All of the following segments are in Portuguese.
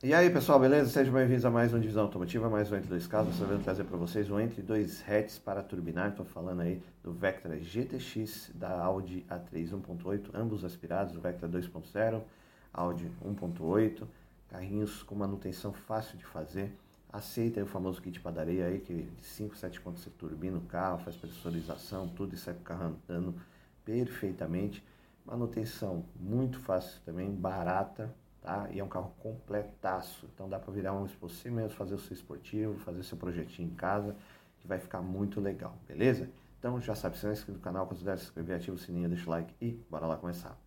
E aí pessoal, beleza? Sejam bem-vindos a mais um Divisão Automotiva, mais um Entre Dois Carros. Estou vendo trazer para vocês um Entre Dois Hatches para turbinar. Estou falando aí do Vectra GTX da Audi A3 1.8, ambos aspirados, o Vectra 2.0, Audi 1.8, carrinhos com manutenção fácil de fazer. Aceita o famoso kit padaria aí, que de 5, 7 contos você turbina o carro, faz pressurização, tudo e sai com o carro andando perfeitamente. Manutenção muito fácil também, barata, tá? E é um carro completaço. Então dá para virar um você mesmo, fazer o seu esportivo, fazer seu projetinho em casa, que vai ficar muito legal, beleza? Então já sabe, se não é inscrito no canal, considere se inscrever, ativa o sininho, deixa o like e bora lá começar.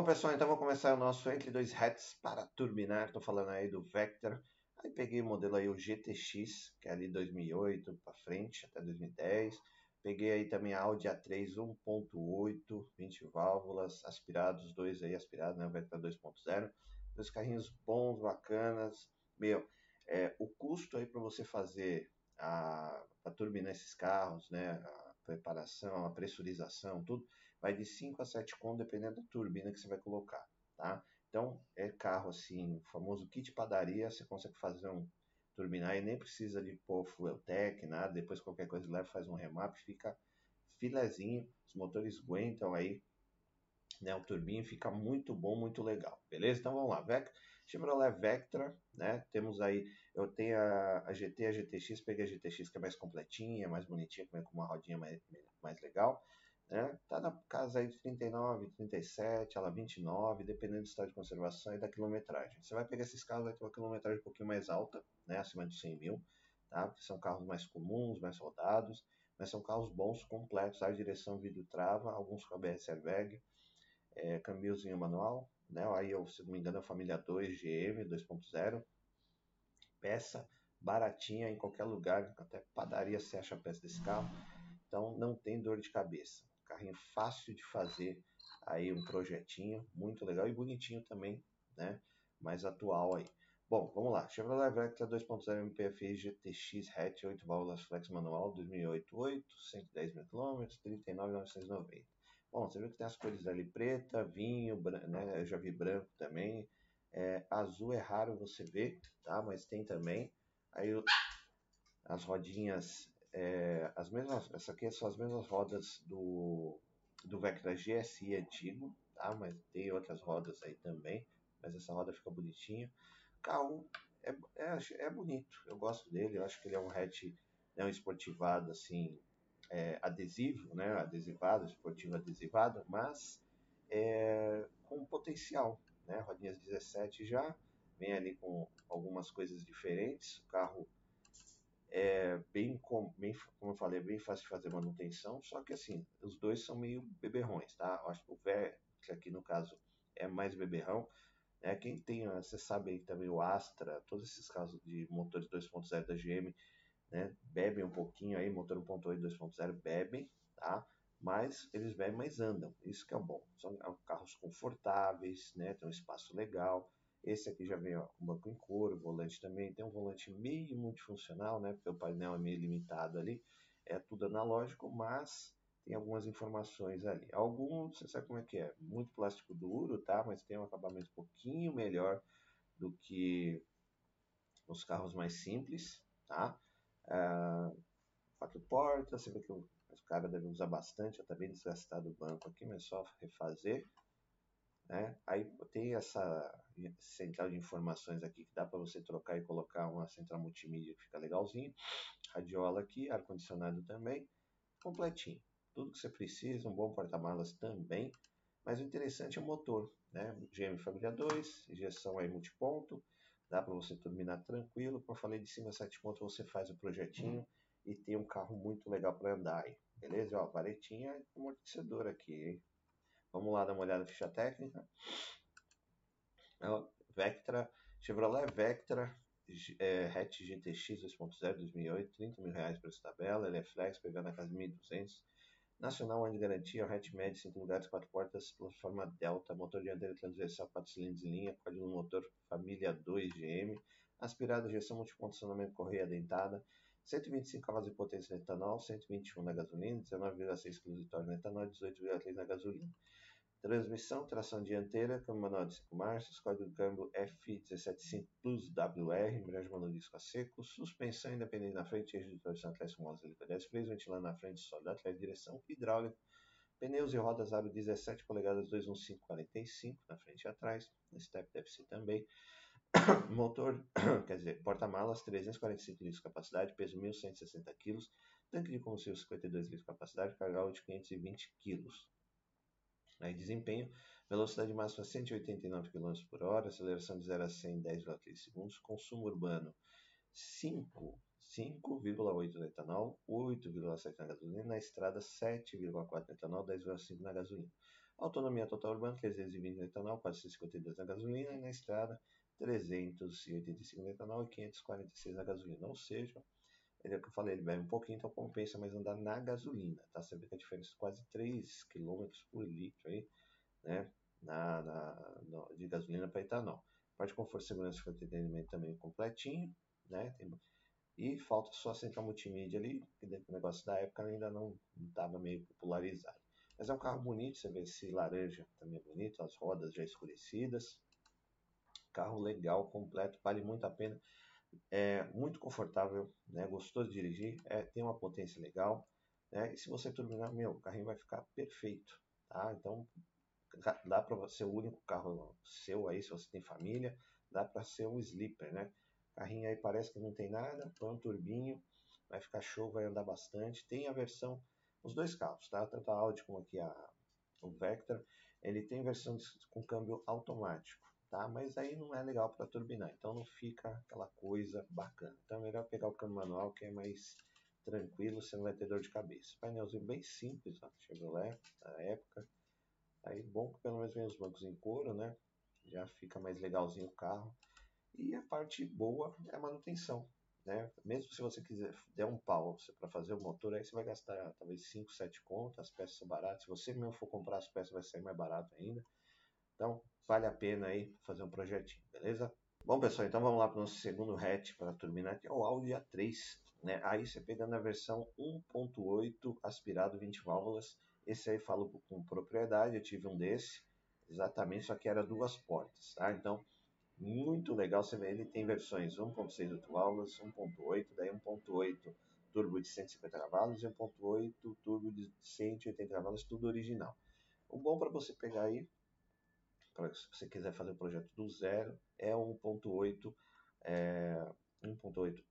Bom, pessoal, então vou começar o nosso entre dois hats para turbinar. Estou falando aí do Vector. Aí peguei o modelo aí o GTX, que é ali 2008 para frente, até 2010. Peguei aí também a Audi A3 1.8, 20 válvulas, aspirados, dois aí aspirados, né, o Vector 2.0. Dois carrinhos bons, bacanas. Meu, é, o custo aí para você fazer a para turbinar esses carros, né, a preparação, a pressurização, tudo vai de 5 a 7 conto, dependendo da turbina que você vai colocar, tá? Então, é carro assim, o famoso kit padaria, você consegue fazer um turbinar e nem precisa de pôr fuel tech, nada, depois qualquer coisa leva, faz um remap, fica filezinho, os motores aguentam aí, né, o turbinho fica muito bom, muito legal, beleza? Então vamos lá, Vec Chevrolet Vectra, né, temos aí, eu tenho a, a GT, a GTX, peguei a GTX que é mais completinha, mais bonitinha, com uma rodinha mais, mais legal, né? Tá na casa aí de 39, 37, ela 29, dependendo do estado de conservação e da quilometragem. Você vai pegar esses carros, vai ter uma quilometragem um pouquinho mais alta, né? acima de 100 mil, tá? Porque são carros mais comuns, mais rodados, mas são carros bons, completos, a direção, vidro trava, alguns com ABS airbag, é, câmbiozinho manual, né? Aí, eu, se não me engano, é a família 2 GM 2.0, peça baratinha em qualquer lugar, até padaria você acha a peça desse carro, então não tem dor de cabeça carrinho fácil de fazer aí um projetinho muito legal e bonitinho também, né? Mais atual aí. Bom, vamos lá. Chevrolet Vectra 2.0 MPFI GTX hatch 8 válvulas flex manual 2008, 110 mil km, 39.990. Bom, você viu que tem as cores ali preta, vinho, né? Eu já vi branco também. É, azul é raro você ver, tá? Mas tem também. Aí as rodinhas é, as mesmas, essa aqui são as mesmas rodas do, do Vectra GSI antigo, tá? Mas tem outras rodas aí também, mas essa roda fica bonitinha. K1 é, é, é bonito, eu gosto dele, eu acho que ele é um hatch, é um esportivado assim, é, adesivo, né? Adesivado, esportivo adesivado, mas é, com potencial, né? Rodinhas 17 já, vem ali com algumas coisas diferentes, o carro é bem, com, bem, como eu falei, é bem fácil de fazer manutenção, só que assim, os dois são meio beberrões, tá? Eu acho que o Ver, que aqui no caso é mais beberrão, né? Quem tem, você sabe aí também o Astra, todos esses casos de motores 2.0 da GM, né? Bebem um pouquinho aí, motor 1.8 2.0 bebem, tá? Mas eles bebem, mas andam, isso que é bom. São carros confortáveis, né? Tem um espaço legal, esse aqui já vem ó, com banco em couro, volante também. Tem um volante meio multifuncional, né? Porque o painel é meio limitado ali. É tudo analógico, mas tem algumas informações ali. Alguns, você sabe como é que é? Muito plástico duro, tá? Mas tem um acabamento um pouquinho melhor do que os carros mais simples, tá? Ah, quatro portas, você vê que o, cara deve usar bastante, está bem desgastado o banco aqui, mas é só refazer. Né? Aí tem essa central de informações aqui que dá para você trocar e colocar uma central multimídia que fica legalzinho. Radiola aqui, ar-condicionado também, completinho. Tudo que você precisa, um bom porta-malas também. Mas o interessante é o motor, né? GM Família 2, injeção aí multiponto, dá para você turbinar tranquilo. Como eu falei, de 5 a 7 pontos você faz o projetinho e tem um carro muito legal para andar aí. Beleza? Ó, varetinha amortecedor aqui, hein? Vamos lá dar uma olhada na ficha técnica. Vectra, Chevrolet Vectra é, hatch GTX 2.0 2008, 30 mil reais essa tabela, ele é flex, pegando a casa de 1.200. Nacional ano de garantia, hatch médio, 5 lugares, 4 portas, plataforma Delta, motor dianteiro transversal, 4 cilindros em linha, código motor família 2 GM, aspirado, gestão multiponto, acionamento correia dentada, 125 cavalos de potência no etanol, 121 na gasolina, 19,6 kg de torque no etanol, 18,3 na gasolina. Transmissão, tração dianteira, câmbio manual de 5 marchas, código de câmbio F175 Plus WR, embreagem manual disco a seco, suspensão independente na frente, eixo de torção atlético móvel helica 10 freios, ventilando na frente, sólido atrás, direção hidráulica, pneus e rodas aro 17 polegadas 21545 na frente e atrás, step deve ser também, motor, quer dizer, porta-malas 345 litros de capacidade, peso 1160 kg, tanque de combustível 52 litros de capacidade, carga de 520 kg. Aí, desempenho, velocidade máxima 189 km por hora, aceleração de 0 a 100 em 10,3 segundos, consumo urbano 5, 5,8 no etanol, 8,7 na gasolina, na estrada 7,4 no etanol, 10,5 na gasolina. Autonomia total urbana 320 no etanol, 452 na gasolina, e na estrada 385 no etanol e 546 na gasolina. Ou seja, ele é o que eu falei, ele bebe um pouquinho, então compensa mais andar na gasolina, tá? Você vê que a diferença é quase 3 km por litro aí, né? Na, na no, de gasolina para etanol. Parte de conforto, segurança e entretenimento também completinho, né? Tem, e falta só a central multimídia ali, que o negócio da época ainda não estava meio popularizado. Mas é um carro bonito, você vê esse laranja também é bonito, as rodas já escurecidas. Carro legal, completo, vale muito a pena é muito confortável, né? gostoso de dirigir, é, tem uma potência legal, né? E se você turbinar, meu, o carrinho vai ficar perfeito, tá? Então dá para ser o único carro seu aí, se você tem família, dá para ser um sleeper, né? Carrinho aí parece que não tem nada, põe um turbinho, vai ficar show, vai andar bastante. Tem a versão, os dois carros, tá? Tanto a Audi como aqui a, o Vectra, ele tem versão com câmbio automático tá? Mas aí não é legal para turbinar, então não fica aquela coisa bacana. Então é melhor pegar o câmbio manual que é mais tranquilo, você não vai ter dor de cabeça. Painelzinho bem simples, ó, Chevrolet da época. Aí bom que pelo menos vem os bancos em couro, né? Já fica mais legalzinho o carro. E a parte boa é a manutenção, né? Mesmo se você quiser der um pau para fazer o motor, aí você vai gastar talvez 5, 7 contas, as peças são baratas. Se você mesmo for comprar as peças, vai sair mais barato ainda. Então, vale a pena aí fazer um projetinho, beleza? Bom, pessoal, então vamos lá para o nosso segundo hatch para turbinar, que é o Audi A3. Né? Aí você pegando a versão 1.8 aspirado 20 válvulas. Esse aí falo com propriedade, eu tive um desse, exatamente, só que era duas portas, tá? Então, muito legal, você vê, ele tem versões 1.6 8 válvulas, 1.8, daí 1.8 turbo de 150 cavalos e 1.8 turbo de 180 cavalos, tudo original. O bom para você pegar aí se você quiser fazer o projeto do zero, é 1.8 é, 1.8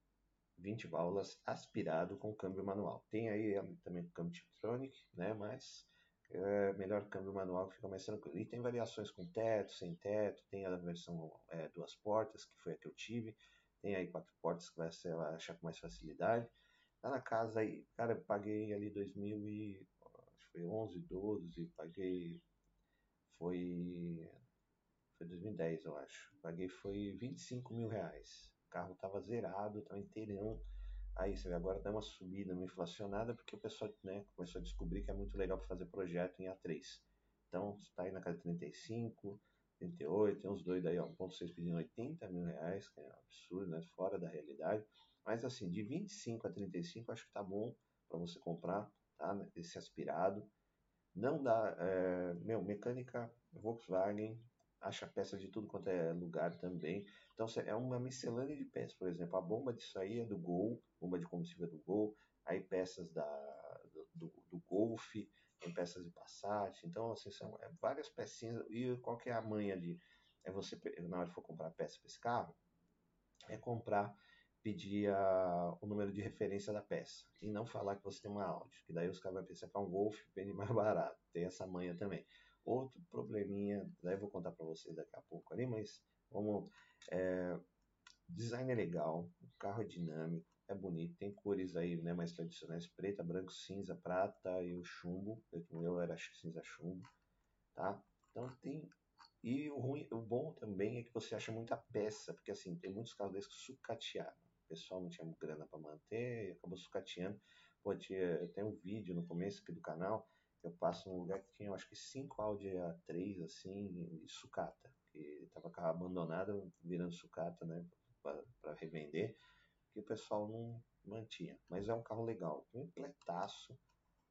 20 válvulas aspirado com câmbio manual. Tem aí é, também câmbio Tiptronic, né, mas é melhor câmbio manual que fica mais tranquilo. E tem variações com teto, sem teto, tem a versão é, duas portas, que foi a que eu tive, tem aí quatro portas que vai, ser, vai achar com mais facilidade. Tá na casa aí, cara, eu paguei ali 2000 e, acho que foi 11, 12, paguei foi, foi 2010, eu acho. Paguei foi 25 mil reais. O carro tava zerado, tava inteirão. Aí você vê, agora dá uma subida, uma inflacionada, porque o pessoal né, começou a descobrir que é muito legal para fazer projeto em A3. Então, está aí na casa de 35, 38, tem uns doidos aí, ó, 1.6 pedindo 80 mil reais, que é um absurdo, né, fora da realidade. Mas assim, de 25 a 35, acho que tá bom para você comprar, tá, esse aspirado. Não dá. É, meu, mecânica Volkswagen acha peça de tudo quanto é lugar também. Então é uma miscelânea de peças. Por exemplo, a bomba aí é do Gol, bomba de combustível do Gol, aí peças da, do, do Golf, tem peças de Passat. Então, assim, são é, várias pecinhas. E qual que é a manha de. É você, na hora que for comprar peça para esse carro, é comprar pedir a, o número de referência da peça e não falar que você tem uma Audi, que daí os caras vão pensar que é um Golf bem mais barato, tem essa manha também. Outro probleminha, daí eu vou contar para vocês daqui a pouco ali, mas vamos. É, design é legal, o carro é dinâmico, é bonito, tem cores aí né, mais tradicionais, preta, branco, cinza, prata e o chumbo, o meu era cinza chumbo, tá? Então tem e o ruim, o bom também é que você acha muita peça, porque assim, tem muitos carros desses que sucatearam pessoal não tinha grana para manter e acabou sucateando. Pô, tinha, tem um vídeo no começo aqui do canal eu passo num lugar que tinha, acho que cinco Audi A3, assim, sucata, que estava carro abandonado, virando sucata, né, para revender, que o pessoal não mantinha. Mas é um carro legal, completaço,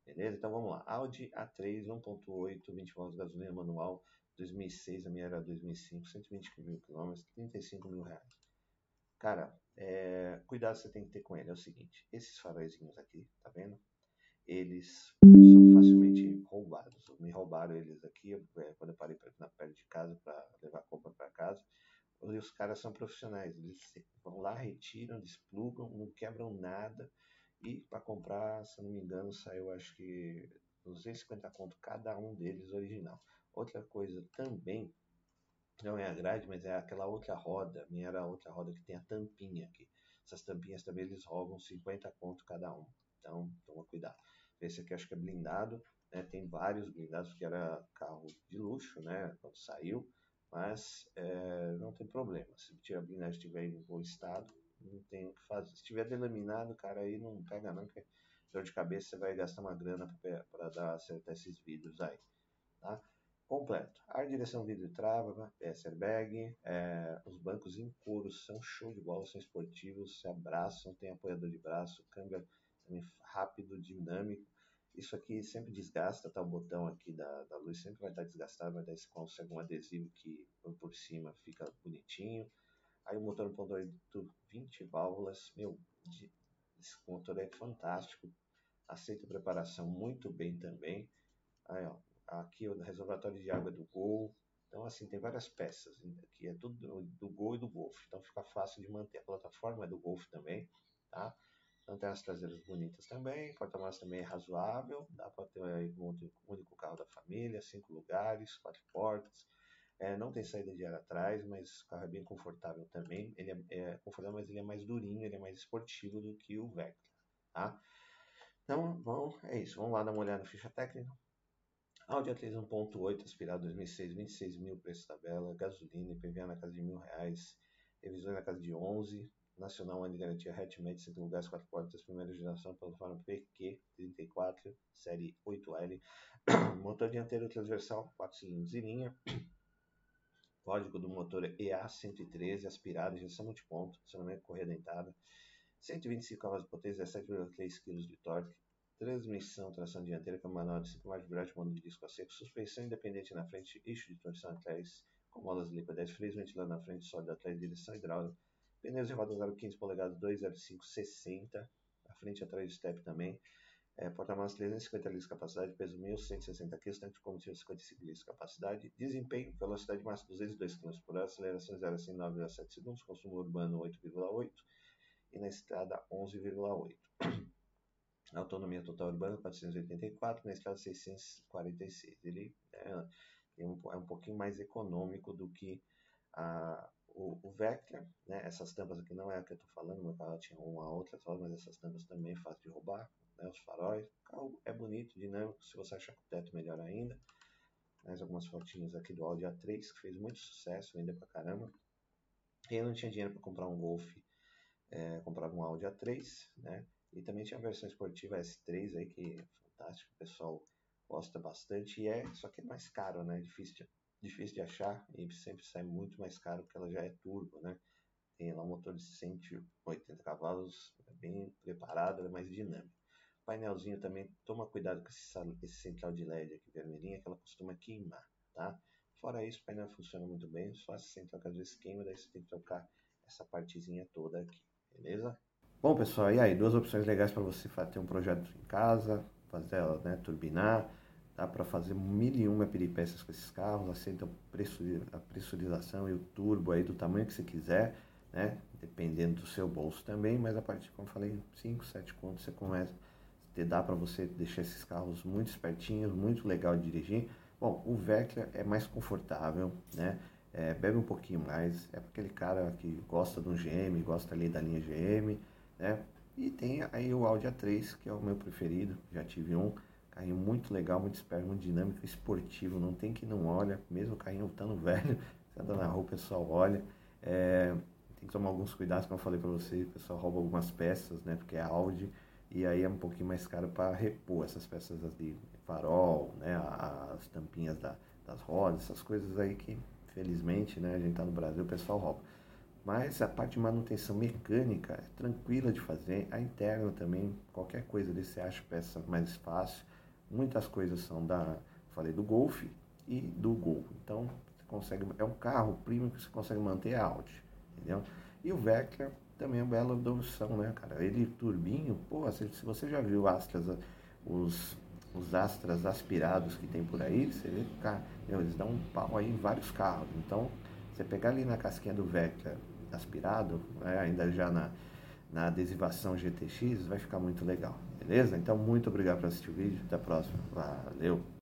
beleza? Então vamos lá, Audi A3 1.8, 20 volts gasolina manual, 2006, a minha era 2005, 120 mil quilômetros, 35 mil reais. Cara, é, cuidado você tem que ter com ele. É o seguinte: esses faróizinhos aqui, tá vendo? Eles são facilmente roubados. Me roubaram eles aqui é, quando eu parei na perto de casa para levar a compra para casa. E os caras são profissionais. Eles vão lá, retiram, desplugam, não quebram nada. E para comprar, se não me engano, saiu acho que 250 conto cada um deles original. Outra coisa também não é a grade, mas é aquela outra roda. Minha era a outra roda que tem a tampinha aqui. Essas tampinhas também eles roubam 50 conto cada um. Então, toma cuidado. Esse aqui acho que é blindado. Né? Tem vários blindados, que era carro de luxo, né? Quando saiu. Mas é, não tem problema. Se a blindagem estiver em bom estado, não tem o que fazer. Se estiver delaminado, cara, aí não pega não, que dor de cabeça você vai gastar uma grana para dar acertar esses vidros aí. Tá? Completo. Ar, direção, vidro e trava, peça airbag, é, os bancos em couro são show de bola, são esportivos, se abraçam, tem apoiador de braço, câmbio também rápido, dinâmico. Isso aqui sempre desgasta, tá? O botão aqui da, da luz sempre vai estar desgastado, mas daí você consegue um adesivo que por cima fica bonitinho. Aí o motor 1.8, 20 válvulas, meu, esse motor é fantástico, aceita preparação muito bem também. Aí, ó, aqui o reservatório de água do Gol. Então, assim, tem várias peças. Aqui é tudo do, Gol e do Golf. Então, fica fácil de manter. A plataforma é do Golf também, tá? Então, tem as traseiras bonitas também. Porta-malas também é razoável. Dá para ter aí um único carro da família, cinco lugares, quatro portas. É, não tem saída de ar atrás, mas o carro é bem confortável também. Ele é, é, confortável, mas ele é mais durinho, ele é mais esportivo do que o Vectra, tá? Então, bom, é isso. Vamos lá dar uma olhada na ficha técnica. Audi A3 1.8 aspirado 2006, 26 mil preço tabela, gasolina, IPVA na casa de mil reais, revisões na casa de 11, nacional ano de garantia hatchback, 5 lugares, 4 portas, primeira geração, plataforma PQ34, série 8L, motor dianteiro transversal, 4 cilindros e linha, código do motor é EA113, aspirado, injeção multiponto, acionamento correia dentada, 125 cavalos de potência, 17,3 kg de torque, transmissão, tração dianteira com manual de 5 marchas de de disco a seco, suspensão independente na frente, eixo de torção atrás, com molas líquidas, freios ventilador na frente, sólido atrás, direção hidráulica, pneus e rodas aro 15 polegadas 205 60, a frente atrás de step também, é, porta-malas 350 litros de capacidade, peso 1160 kg, tanque de combustível 55 litros de capacidade, desempenho, velocidade máxima 202 km por hora, aceleração 0 a 100 9,7 segundos, consumo urbano 8,8 e na estrada 11,8. Autonomia total urbana 484, na estrada 646. Ele é, é, um, é um pouquinho mais econômico do que a, o, o Vectra. Né? Essas tampas aqui não é a que eu estou falando, meu carro tinha uma outra mas essas tampas também é fácil de roubar. Né? Os faróis. O carro é bonito, dinâmico, se você achar com o teto melhor ainda. Mais algumas fotinhas aqui do Audi A3, que fez muito sucesso, vendeu pra caramba. E eu não tinha dinheiro para comprar um Golf, é, um Audi A3, né? E também tinha a versão esportiva S3 aí, que é fantástico, o pessoal gosta bastante. E é, só que é mais caro, né? Difícil de, difícil de achar e sempre sai muito mais caro porque ela já é turbo, né? Tem lá um motor de 180 cavalos, é bem preparado, é mais dinâmico. Painelzinho também, toma cuidado com esse, esse central de LED aqui vermelhinha, que ela costuma queimar, tá? Fora isso, o painel funciona muito bem, só essa central que às vezes queima, daí você tem que trocar essa partezinha toda aqui, beleza? Bom, pessoal, e aí? Duas opções legais para você ter um projeto em casa, fazer ela, né, turbinar. Dá para fazer mil e uma peripécias com esses carros, aceita a pressurização e o turbo aí do tamanho que você quiser, né? Dependendo do seu bolso também, mas a partir, como eu falei, 5, 7 contos você começa. Dá para você deixar esses carros muito espertinhos, muito legal de dirigir. Bom, o Vectra é mais confortável, né? É, bebe um pouquinho mais, é aquele cara que gosta do GM, gosta ali da linha GM, né? E tem aí o Audi A3, que é o meu preferido, já tive um, carrinho muito legal, muito esperto, muito dinâmico, esportivo, não tem que não olha, mesmo o carrinho estando velho, você anda na rua, o pessoal olha, é, tem que tomar alguns cuidados, como eu falei para você, o pessoal rouba algumas peças, né, porque é Audi, e aí é um pouquinho mais caro para repor essas peças de farol, né, as tampinhas da, das rodas, essas coisas aí que, felizmente, né, a gente está no Brasil, o pessoal rouba. Mas a parte de manutenção mecânica é tranquila de fazer, a interna também, qualquer coisa desse você acha peça mais fácil. Muitas coisas são da, falei, do Golf e do Gol. Então, você consegue, é um carro premium que você consegue manter a Audi, entendeu? E o Vectra também é uma bela opção, né, cara? Ele turbinho, pô, se, se você já viu Astras, os, os Astras aspirados que tem por aí, você vê que eles dão um pau aí em vários carros. Então, você pegar ali na casquinha do Vectra aspirado, né, ainda já na, na adesivação GTX, vai ficar muito legal, beleza? Então, muito obrigado por assistir o vídeo, até a próxima, valeu!